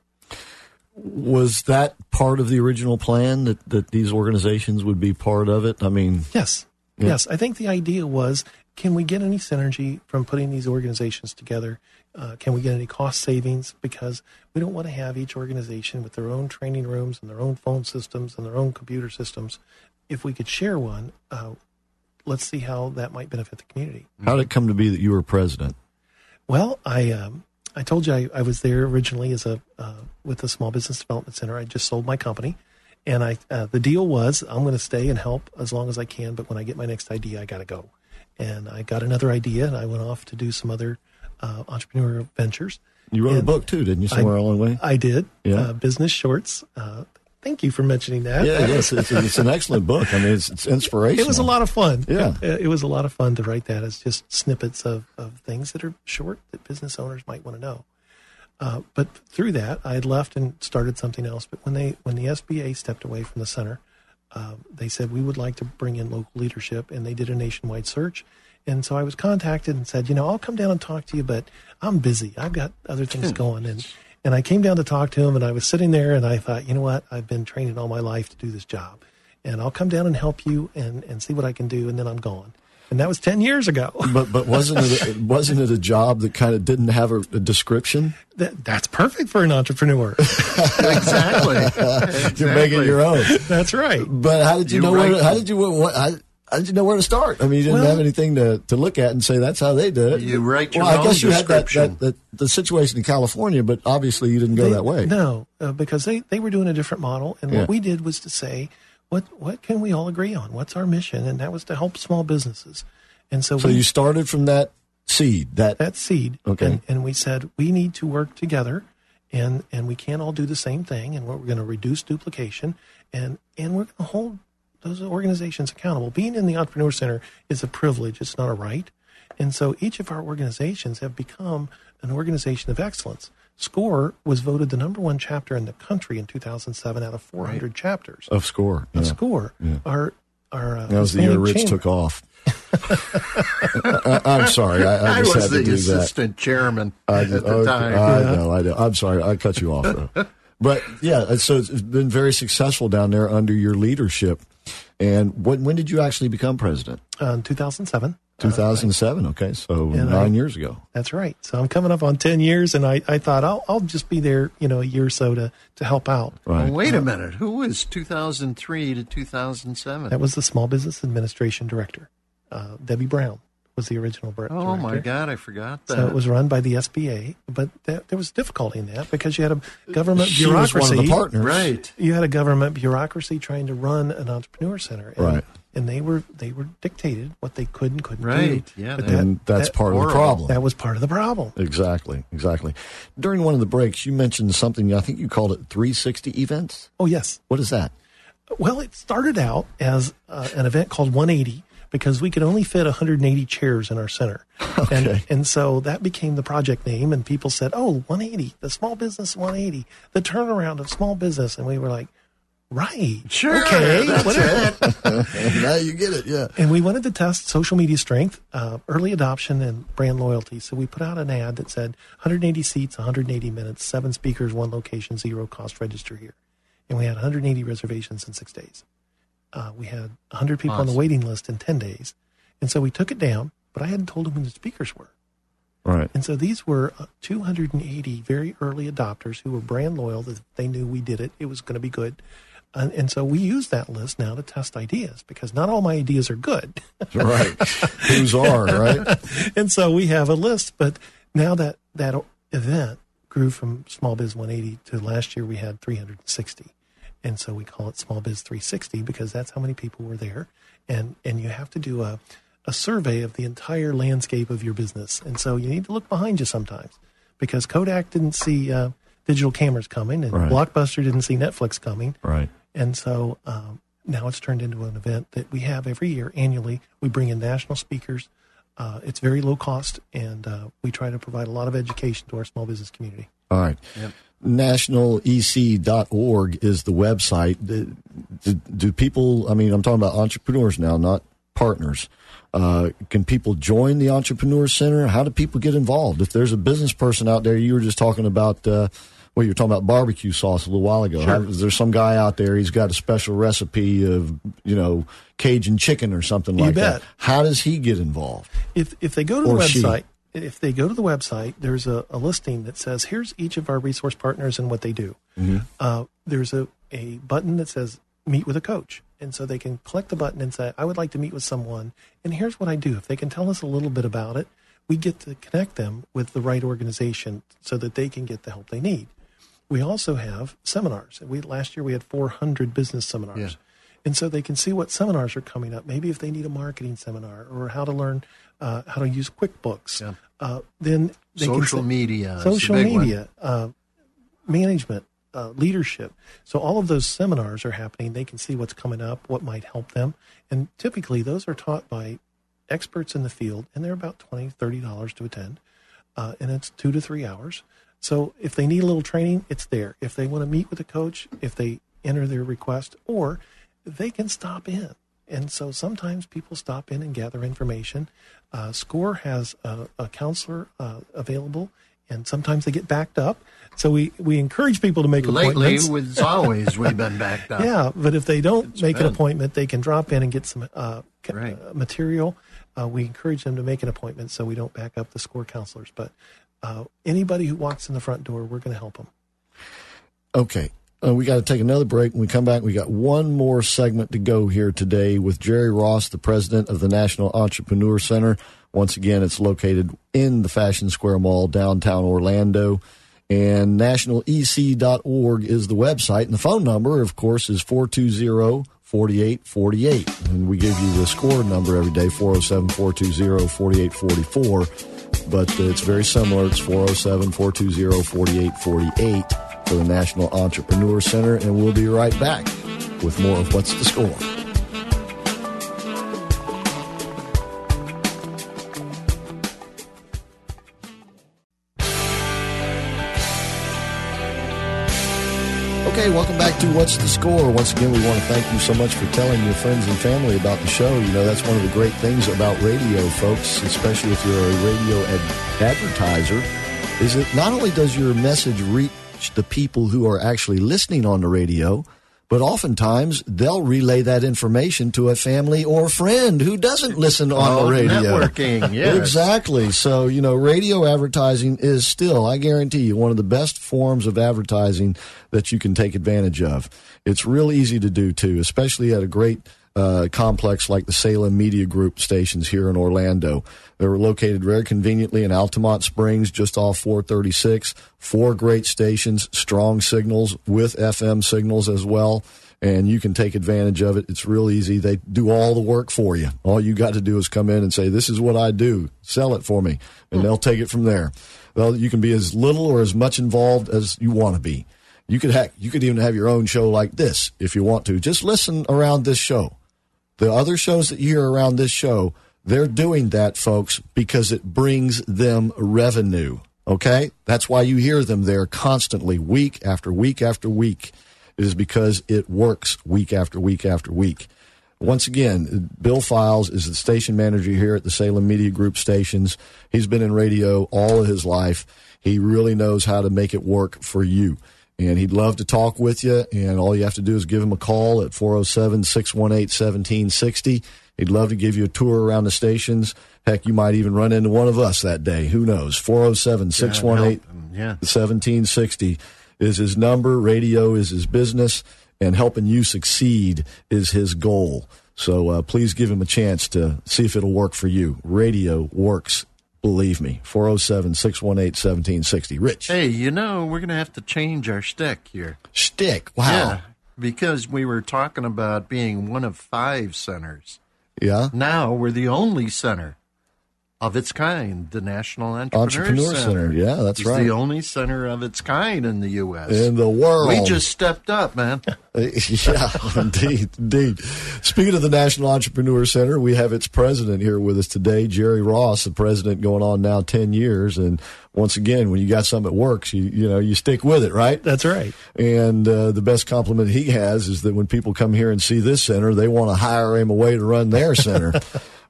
Was that part of the original plan that, that these organizations would be part of it? I mean, Yes, Yeah. yes. I think the idea was, can we get any synergy from putting these organizations together? Uh, can we get any cost savings? Because we don't want to have each organization with their own training rooms and their own phone systems and their own computer systems. If we could share one, uh, let's see how that might benefit the community. how did it come to be that you were president? Well, I um, I told you I, I was there originally as a uh, with the Small Business Development Center. I just sold my company, and I uh, the deal was I'm going to stay and help as long as I can. But when I get my next idea, I got to go. And I got another idea, and I went off to do some other uh, entrepreneurial ventures. You wrote a book too, didn't you? Somewhere along the way. I did Yeah. uh, business shorts. Uh, thank you for mentioning that. yeah, yes, it's, it's an excellent book. I mean, it's, it's inspirational. It was a lot of fun. Yeah. It, it was a lot of fun to write that It's just snippets of, of things that are short that business owners might want to know. Uh, but through that, I had left and started something else. But when they when the SBA stepped away from the center, uh, they said we would like to bring in local leadership, and they did a nationwide search. And so I was contacted and said, you know, I'll come down and talk to you, but I'm busy. I've got other things going. And and I came down to talk to him, and I was sitting there, and I thought, you know what? I've been training all my life to do this job, and I'll come down and help you and and see what I can do, and then I'm gone. And that was ten years ago. But but wasn't it wasn't it a job that kind of didn't have a, a description? that, that's perfect for an entrepreneur. exactly. You're making your own. that's right. But how did you You're know where? right. How did you what? How, how didn't know where to start? I mean, you didn't Well- have anything to, to look at and say that's how they did it. You write your well, I guess you had that, that, that the situation in California, but obviously you didn't go They- that way. No, uh, because they, they were doing a different model, and Yeah. what we did was to say, what what can we all agree on? What's our mission? And that was to help small businesses. And so, So we, you started from that Seed that That's seed. Okay. And, and we said we need to work together, and and we can't all do the same thing, and we're going to reduce duplication, and and we're going to hold those organizations accountable. Being in the Entrepreneur Center is a privilege; it's not a right. And so each of our organizations have become an organization of excellence. SCORE was voted the number one chapter in the country in 2007 out of 400 chapters. of score. Of Yeah. SCORE, our our uh, That was the year Hispanic Rich chamber- took off. I, I'm sorry. I, I I, just was had the to do that. assistant chairman I at just- the time. I know. I know. I'm sorry. I cut you off. Though. but yeah, so it's it's been very successful down there under your leadership. And when when did you actually become president? uh, 2007. 2007. Okay, so and nine I- years ago. That's right. So I'm coming up on 10 years, and I, I thought I'll, I'll just be there, you know, a year or so to, to help out. Right. Well, wait a minute. Who was 2003 to 2007? That was the Small Business Administration Director. Uh, Debbie Brown was the original br- oh, my. God. I forgot that. So it was run by the SBA, but that, there was difficulty in that because you had a government She was bureaucracy. one of the partners. right. You had a government bureaucracy trying to run an entrepreneur center, and, Right. And they were they were dictated what they could and couldn't Right. do. Yeah, But that- And that's that- part of the problem. That was part of the problem. Exactly, exactly. During one of the breaks, you mentioned something. I think you called it 360 events. Oh yes, What is that? Well, it started out as uh, an event called 180 because we could only fit 180 chairs in our center. And, Okay. and so that became the project name, and people said, oh, 180, the small business 180, the turnaround of small business. And we were like, right. Sure, Okay. whatever. now you get it. Yeah. And we wanted to test social media strength, uh, early adoption, and brand loyalty. So we put out an ad that said 180 seats, 180 minutes, seven speakers, one location, zero cost register here. And we had 180 reservations in six days. Uh, we had 100 people on the waiting list in 10 days. And so we took it down, but I hadn't told them who the speakers were. Right. And so these were uh, 280 very early adopters who were brand loyal that they knew we did it. It was going to be good. And, and so we use that list now to test ideas because not all my ideas are good. Right. Who's are right? and so we have a list, but now that that event grew from Small Biz 180 to last year we had 360. And so we call it Small Biz 360 because that's how many people were there. And and you have to do a a survey of the entire landscape of your business. And so you need to look behind you sometimes because Kodak didn't see uh, digital cameras coming and Right. Blockbuster didn't see Netflix coming. Right. And so um, now it's turned into an event that we have every year annually. We bring in national speakers. Uh, it's very low cost, and uh, we try to provide a lot of education to our small business community. All right. Nationalec.org is the website. Do, do, do people, I mean, I'm talking about entrepreneurs now, not partners. Uh, can people join the Entrepreneur Center? How do people get involved? If there's a business person out there, you were just talking about, uh, well, you were talking about barbecue sauce a little while ago. How- Is there some guy out there, he's got a special recipe of, you know, Cajun chicken or something You like bet. that? How does he get involved? If if they go to the website, she. If they go to the website, there's a, a listing that says here's each of our resource partners and what they do. Uh, there's a, a button that says meet with a coach. And so they can click the button and say, I would like to meet with someone. And here's what I do. If they can tell us a little bit about it, we get to connect them with the right organization so that they can get the help they need. We also have seminars. We last year we had 400 business seminars. Yeah. And so they can see what seminars are coming up. Maybe if they need a marketing seminar or how to learn uh, how to use QuickBooks, Yeah. uh, then they Social can, media. social media, uh, management, uh, leadership. So all of those seminars are happening. They can see what's coming up, what might help them, and typically those are taught by experts in the field, and they're about twenty, thirty dollars to attend, uh, and it's two to three hours. So if they need a little training, it's there. If they want to meet with a coach, if they enter their request, or they can stop in. And so sometimes people stop in and gather information. Uh, SCORE has a, a counselor uh, available, and sometimes they get backed up. So we, we encourage people to make appointments. Lately, appointments. it's always we've been backed up. Yeah, but if they don't make an appointment, they can drop in and get some uh, Right. uh, material. Uh, we encourage them to make an appointment so we don't back up the score counselors. But uh, anybody who walks in the front door, we're going to help them. Okay. Uh, we got to take another break. When we come back, we got one more segment to go here today with Jerry Ross, the president of the National Entrepreneur Center. Once again, it's located in the Fashion Square Mall, downtown Orlando. And nationalec.org is the website. And the phone number, of course, is 420 4848. And we give you the score number every day 407 420 4844. but it's very similar. It's 407 420 4848 the National Entrepreneur Center, and we'll be right back with more of What's the Score. Okay, welcome back to What's the Score. Once again, we want to thank you so much for telling your friends and family about the show. You know, that's one of the great things about radio, folks, especially if you're a radio ad- advertiser, is that not only does your message reach the people who are actually listening on the radio, but oftentimes they'll relay that information to a family or friend who doesn't listen on Oh, the radio. networking, yes. Exactly. So, you know, radio advertising is still, I guarantee you, one of the best forms of advertising that you can take advantage of. It's real easy to do too, especially at a great uh, complex like the Salem Media Group stations here in Orlando. They're located very conveniently in Altamonte Springs, just off 436. Four great stations, strong signals with FM signals as well. And you can take advantage of it. It's real easy. They do all the work for you. All you got to do is come in and say, This is what I do. Sell it for me. And they'll take it from there. Well, you can be as little or as much involved as you want to be. You could hack, you could even have your own show like this if you want to. Just listen around this show. The other shows that you hear around this show, they're doing that, folks, because it brings them revenue. Okay? That's why you hear them there constantly, week after week after week. It is because it works week after week after week. Once again, Bill Files is the station manager here at the Salem Media Group stations. He's been in radio all of his life. He really knows how to make it work for you and he'd love to talk with you. And all you have to do is give him a call at 407 618 1760. He'd love to give you a tour around the stations. Heck, you might even run into one of us that day. Who knows? 407 618 1760 is his number. Radio is his business, and helping you succeed is his goal. So uh, please give him a chance to see if it'll work for you. Radio works. Believe me, 407 618 1760. Rich. Hey, you know, we're going to have to change our stick here. Stick. Wow. Yeah, because we were talking about being one of five centers. Yeah. Now we're the only center of its kind, the National Entrepreneur, Entrepreneur Center. Yeah, that's it's right. the only center of its kind in the U.S. In the world. we just stepped up, man. yeah, indeed, indeed. Speaking of the National Entrepreneur Center, we have its president here with us today, Jerry Ross, the president going on now 10 years. And once again, when you got something that works, you, you know, you stick with it, right? That's right. And uh, the best compliment he has is that when people come here and see this center, they want to hire him away to run their center.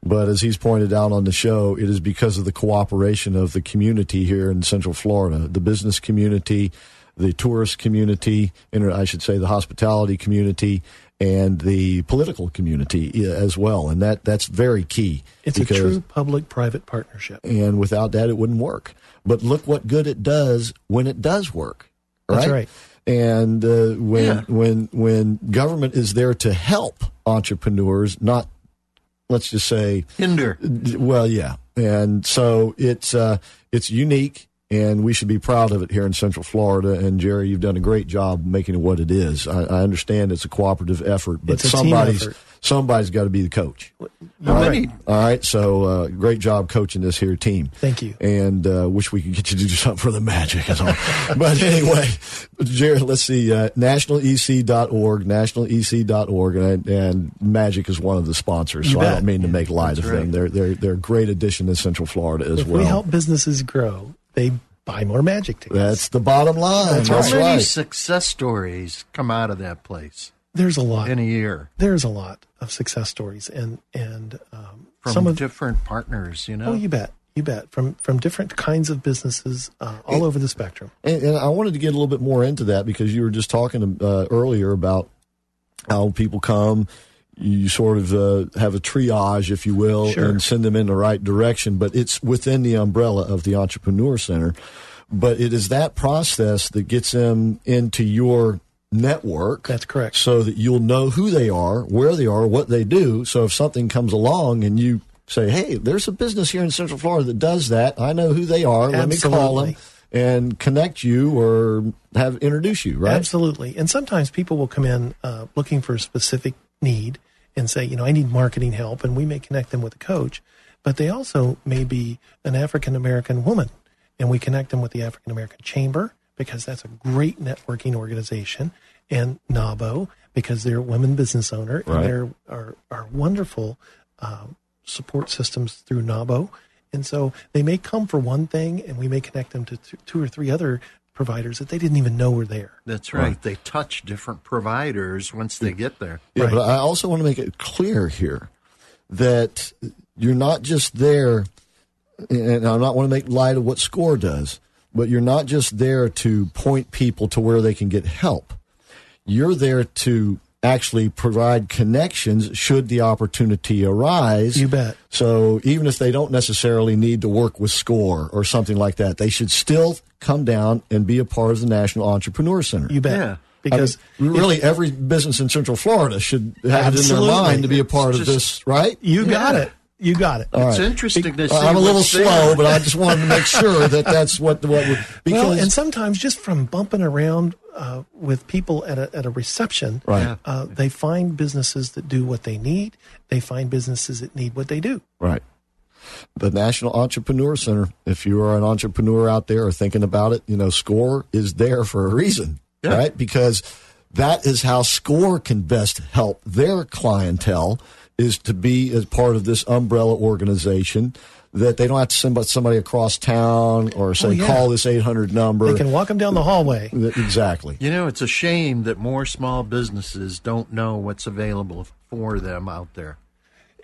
but as he's pointed out on the show, it is because of the cooperation of the community here in Central Florida, the business community, the tourist community, inter- I should say the hospitality community, and the political community as well. And that that's very key. It's a true public-private partnership. and without that, it wouldn't work. But look what good it does when it does work. Right. That's right. And uh, when Yeah. when when government is there to help entrepreneurs, not let's just say, Hinder. well, yeah. And so it's uh, it's unique, and we should be proud of it here in Central Florida. And Jerry, you've done a great job making it what it is. I, I understand it's a cooperative effort, but It's a team somebody's effort. somebody's got to be the coach. All right. All right. So uh, great job coaching this here team. Thank you. And uh, wish we could get you to do something for the Magic. but anyway, Jerry, let's see. Uh, nationalec.org, nationalec.org, and, and Magic is one of the sponsors. You so I don't mean to make light of That's them. They're they're they're a great addition to Central Florida as If well. we help businesses grow, they buy more magic tickets. That's the bottom line. That's That's, How many right. success stories come out of that place There's a lot. in a year There's a lot of success stories, and and um, from some of different partners? You know, oh, you bet, you bet from from different kinds of businesses uh, all over the spectrum. And, and I wanted to get a little bit more into that because you were just talking uh, earlier about how people come, you sort of uh, have a triage, if you will, Sure. and send them in the right direction. But it's within the umbrella of the Entrepreneur Center. But it is that process that gets them into your network. That's correct. So that you'll know who they are, where they are, what they do. So if something comes along and you say, hey, there's a business here in Central Florida that does that, I know who they are. Let me call them and connect you or have introduce you, right? Absolutely. And sometimes people will come in uh, looking for a specific need and say, you know, I need marketing help, and we may connect them with a coach. but they also may be an African American woman, and we connect them with the African American Chamber because that's a great networking organization, and NAWBO because they're a women business owner, Right. and there are are wonderful um, support systems through NAWBO. And so they may come for one thing, and we may connect them to two or three other providers that they didn't even know were there. That's right. They touch different providers once they get there. Yeah, Right. but I also want to make it clear here that you're not just there, and I am not want to make light of what SCORE does, but you're not just there to point people to where they can get help. You're there to actually provide connections should the opportunity arise. You bet. So even if they don't necessarily need to work with SCORE or something like that, they should still come down and be a part of the National Entrepreneur Center. You bet. Yeah. Because I mean, really, every business in Central Florida should have it in their mind to be a part of this, right? you got Yeah. it. You got it. All It's right. interesting to see. I'm a little what's slow, there. but I just wanted to make sure that that's what what would because well, and sometimes just from bumping around uh, with people at a, at a reception, Right. Yeah. uh, they find businesses that do what they need. They find businesses that need what they do. right. The National Entrepreneur Center. If you are an entrepreneur out there or thinking about it, you know, SCORE is there for a reason, Yeah. right? Because that is how SCORE can best help their clientele is to be as part of this umbrella organization that they don't have to send somebody across town or oh, say Oh, yeah. call this 800 number. They can walk them down the hallway. exactly. You know, it's a shame that more small businesses don't know what's available for them out there.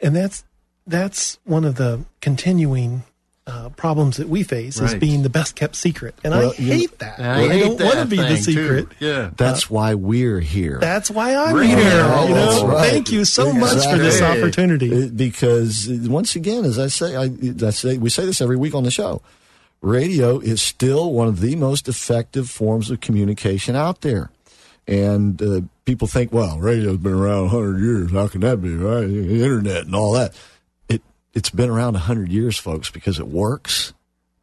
and that's that's one of the continuing uh, problems that we face is being the best kept secret, and Well, I you- hate that. I, hate don't want to be the thing, too. secret. Yeah. That's why we're here. That's why I'm Right. here. Yeah, you know, right. thank you so much for this opportunity. It- because uh, once again, as I say, I, I say we say this every week on the show. Radio is still one of the most effective forms of communication out there, and uh, people think, well, radio's been around hundred years. How can that be? Right, The internet and all that. It it's been around hundred years, folks, because it works,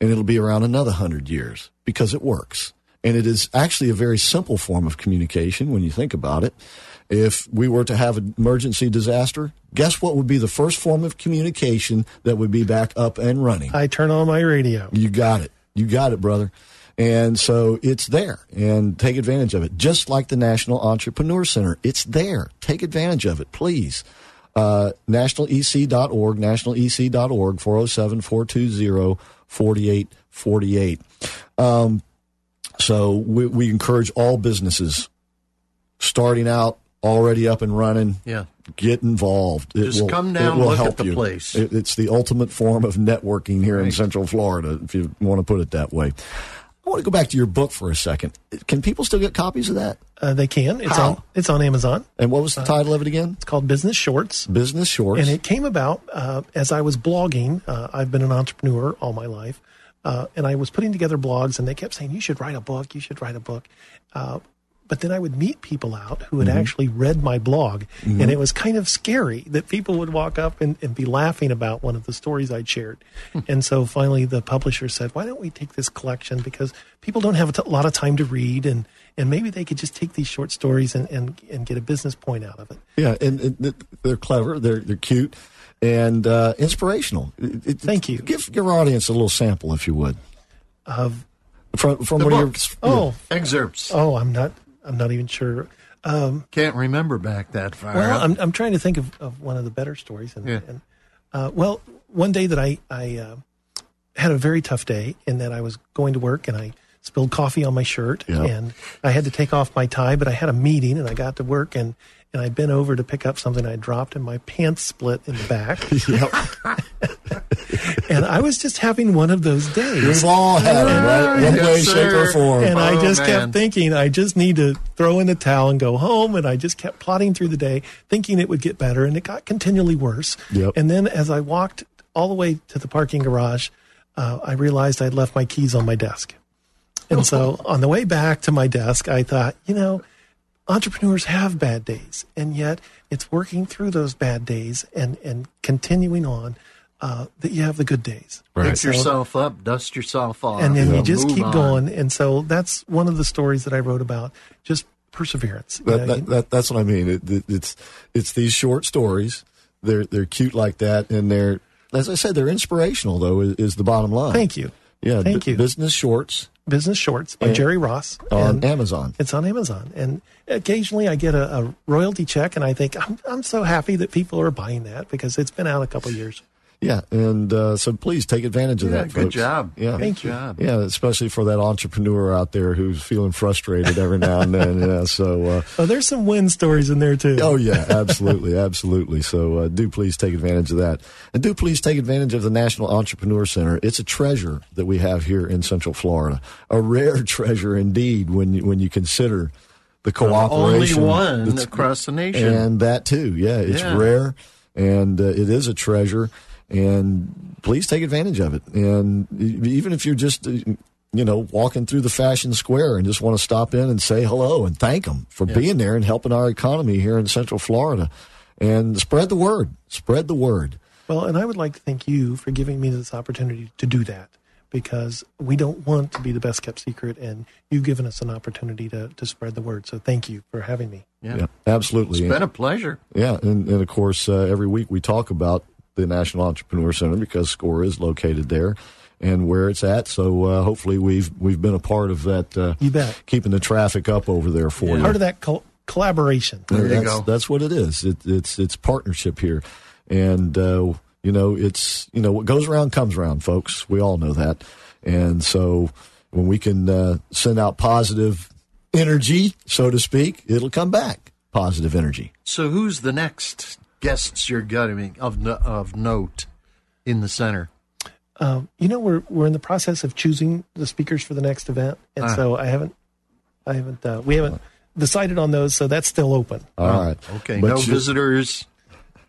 and it'll be around another hundred years because it works. And it is actually a very simple form of communication when you think about it. If we were to have an emergency disaster, guess what would be the first form of communication that would be back up and running? I turn on my radio. You got it. You got it, brother. And so it's there and take advantage of it. Just like the National Entrepreneur Center. It's there. Take advantage of it, please. Uh, nationalec.org, nationalec.org, 407 420 4848. Um, So we, we encourage all businesses starting out, already up and running, Yeah. get involved. It Just come down, it will look at the you. place. It- it's the ultimate form of networking here in Central Florida, if you want to put it that way. I want to go back to your book for a second. Can people still get copies of that? Uh, they can. It's How? on. It's on Amazon. And what was the title of it again? It's called Business Shorts. Business Shorts. And it came about uh, as I was blogging. Uh, I've been an entrepreneur all my life. Uh, and I was putting together blogs, and they kept saying, You should write a book. You should write a book. But then I would meet people out who had mm-hmm. actually read my blog. And mm-hmm. it was kind of scary that people would walk up and, and be laughing about one of the stories I'd shared. Hmm. and so finally, the publisher said, Why don't we take this collection? Because people don't have a t- lot of time to read, and, and maybe they could just take these short stories and, and, and get a business point out of it. yeah, and, and they're clever, they're, they're cute, and uh, inspirational. It- it- Thank you. Give your audience a little sample, if you would. Of From, from The one of your. books. oh, Excerpts. Oh, I'm not. I'm not even sure. Um, Can't remember back that far. well. I'm I'm trying to think of, of one of the better stories. And, Yeah. and uh, well, one day that I I uh, had a very tough day, in that I was going to work and I spilled coffee on my shirt, Yeah. and I had to take off my tie. But I had a meeting, and I got to work, and and I bent over to pick up something I dropped, and my pants split in the back, Yep. and I was just having one of those days. We've all had them, right? One Yes, way, shape, or form. And I Oh, just man. kept thinking, I just need to throw in the towel and go home. And I just kept plodding through the day, thinking it would get better. And it got continually worse. Yep. And then as I walked all the way to the parking garage, uh, I realized I'd left my keys on my desk. And so on the way back to my desk, I thought, you know, entrepreneurs have bad days. And yet it's working through those bad days and, and continuing on uh, that you have the good days. Right. Pick So- yourself up, dust yourself off, and then you just move keep on. going. And so that's one of the stories that I wrote about, just perseverance. That, know, that, you- that, that's what I mean. It, it, it's it's these short stories. They're they're cute like that, and they're as I said, they're inspirational though. Is, is the bottom line? Thank you. Yeah, Thank b- you. Business shorts Business Shorts by And- Jerry Ross. on Amazon. It's on Amazon. And occasionally I get a, a royalty check and I think, I'm, I'm so happy that people are buying that because it's been out a couple years. Yeah, and uh, so please take advantage of Yeah, that. good folks. job. Yeah, Thank you. Job. Yeah, especially for that entrepreneur out there who's feeling frustrated every now and then. Yeah, so. Uh, Oh, there's some win stories in there too. Oh yeah, absolutely, absolutely. So uh, do please take advantage of that, and do please take advantage of the National Entrepreneur Center. It's a treasure that we have here in Central Florida, a rare treasure indeed when you, when you consider the cooperation, Only cooperation. one that's- across the nation. and that too. Yeah, it's Yeah. rare, and uh, it is a treasure. And please take advantage of it. And even if you're just, you know, walking through the fashion square and just want to stop in and say hello and thank them for being there and helping our economy here in Central Florida, and spread the word. Spread the word. Well, and I would like to thank you for giving me this opportunity to do that because we don't want to be the best kept secret, and you've given us an opportunity to, to spread the word. So thank you for having me. yeah. Yeah, absolutely. It's been a pleasure. Yeah, and, and of course, uh, every week we talk about the National Entrepreneur Center because SCORE is located there and where it's at. So uh, hopefully, we've we've been a part of that. Uh, You bet. Keeping the traffic up over there for you. Part of that col- collaboration. There you that's, go. That's what it is. It, it's it's partnership here, and uh, you know it's you know what goes around comes around, folks. We all know that, and so when we can uh, send out positive energy, so to speak, it'll come back. Positive energy. So, who's the next guests you're getting of no, of note in the center? Um, you know, we're we're in the process of choosing the speakers for the next event, and Ah. so I haven't, I haven't, uh, we haven't decided on those, so that's still open. All right. Okay, But no you- visitors.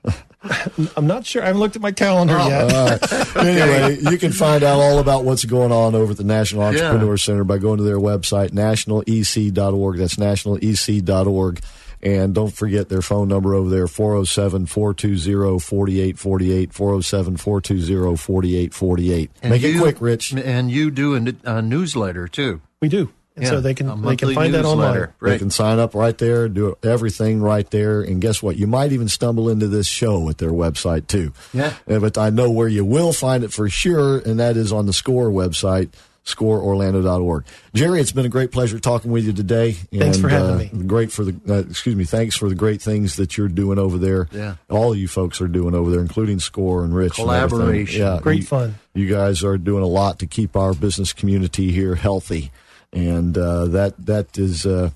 I'm not sure. I haven't looked at my calendar Oh. yet. All right. Anyway, you can find out all about what's going on over at the National Entrepreneur Center by going to their website, nationalec.org. That's nationalec.org. And don't forget their phone number over there, 407 420 4848, 407 420 4848. And Make it quick, Rich. And you do a, a newsletter too. We do, and Yeah, so they can they can monthly find that online. newsletter. They can sign up right there, do everything right there. And guess what? You might even stumble into this show at their website too. Yeah. Uh, But I know where you will find it for sure, and that is on the SCORE website, scoreorlando.org. Jerry, it's been a great pleasure talking with you today. Thanks for having uh, me. Great for the, uh, excuse me, thanks for the great things that you're doing over there. Yeah. All of you folks are doing over there, including SCORE and Rich. and. Collaboration. Yeah. Great you- fun. You guys are doing a lot to keep our business community here healthy, and uh, that that is uh,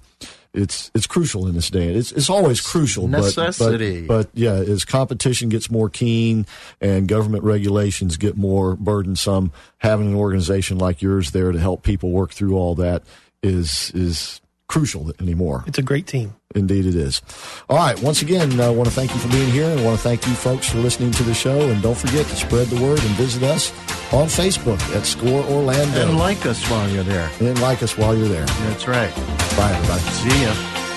it's it's crucial in this day. It's it's always crucial, but- Necessity. But, but yeah, as competition gets more keen and government regulations get more burdensome, having an organization like yours there to help people work through all that is is crucial anymore. It's a great team. Indeed, it is. All right. Once again, uh, I want to thank you for being here and I want to thank you folks for listening to the show. And don't forget to spread the word and visit us on Facebook at Score Orlando. And like us while you're there. and like us while you're there. That's right. Bye, everybody. See ya.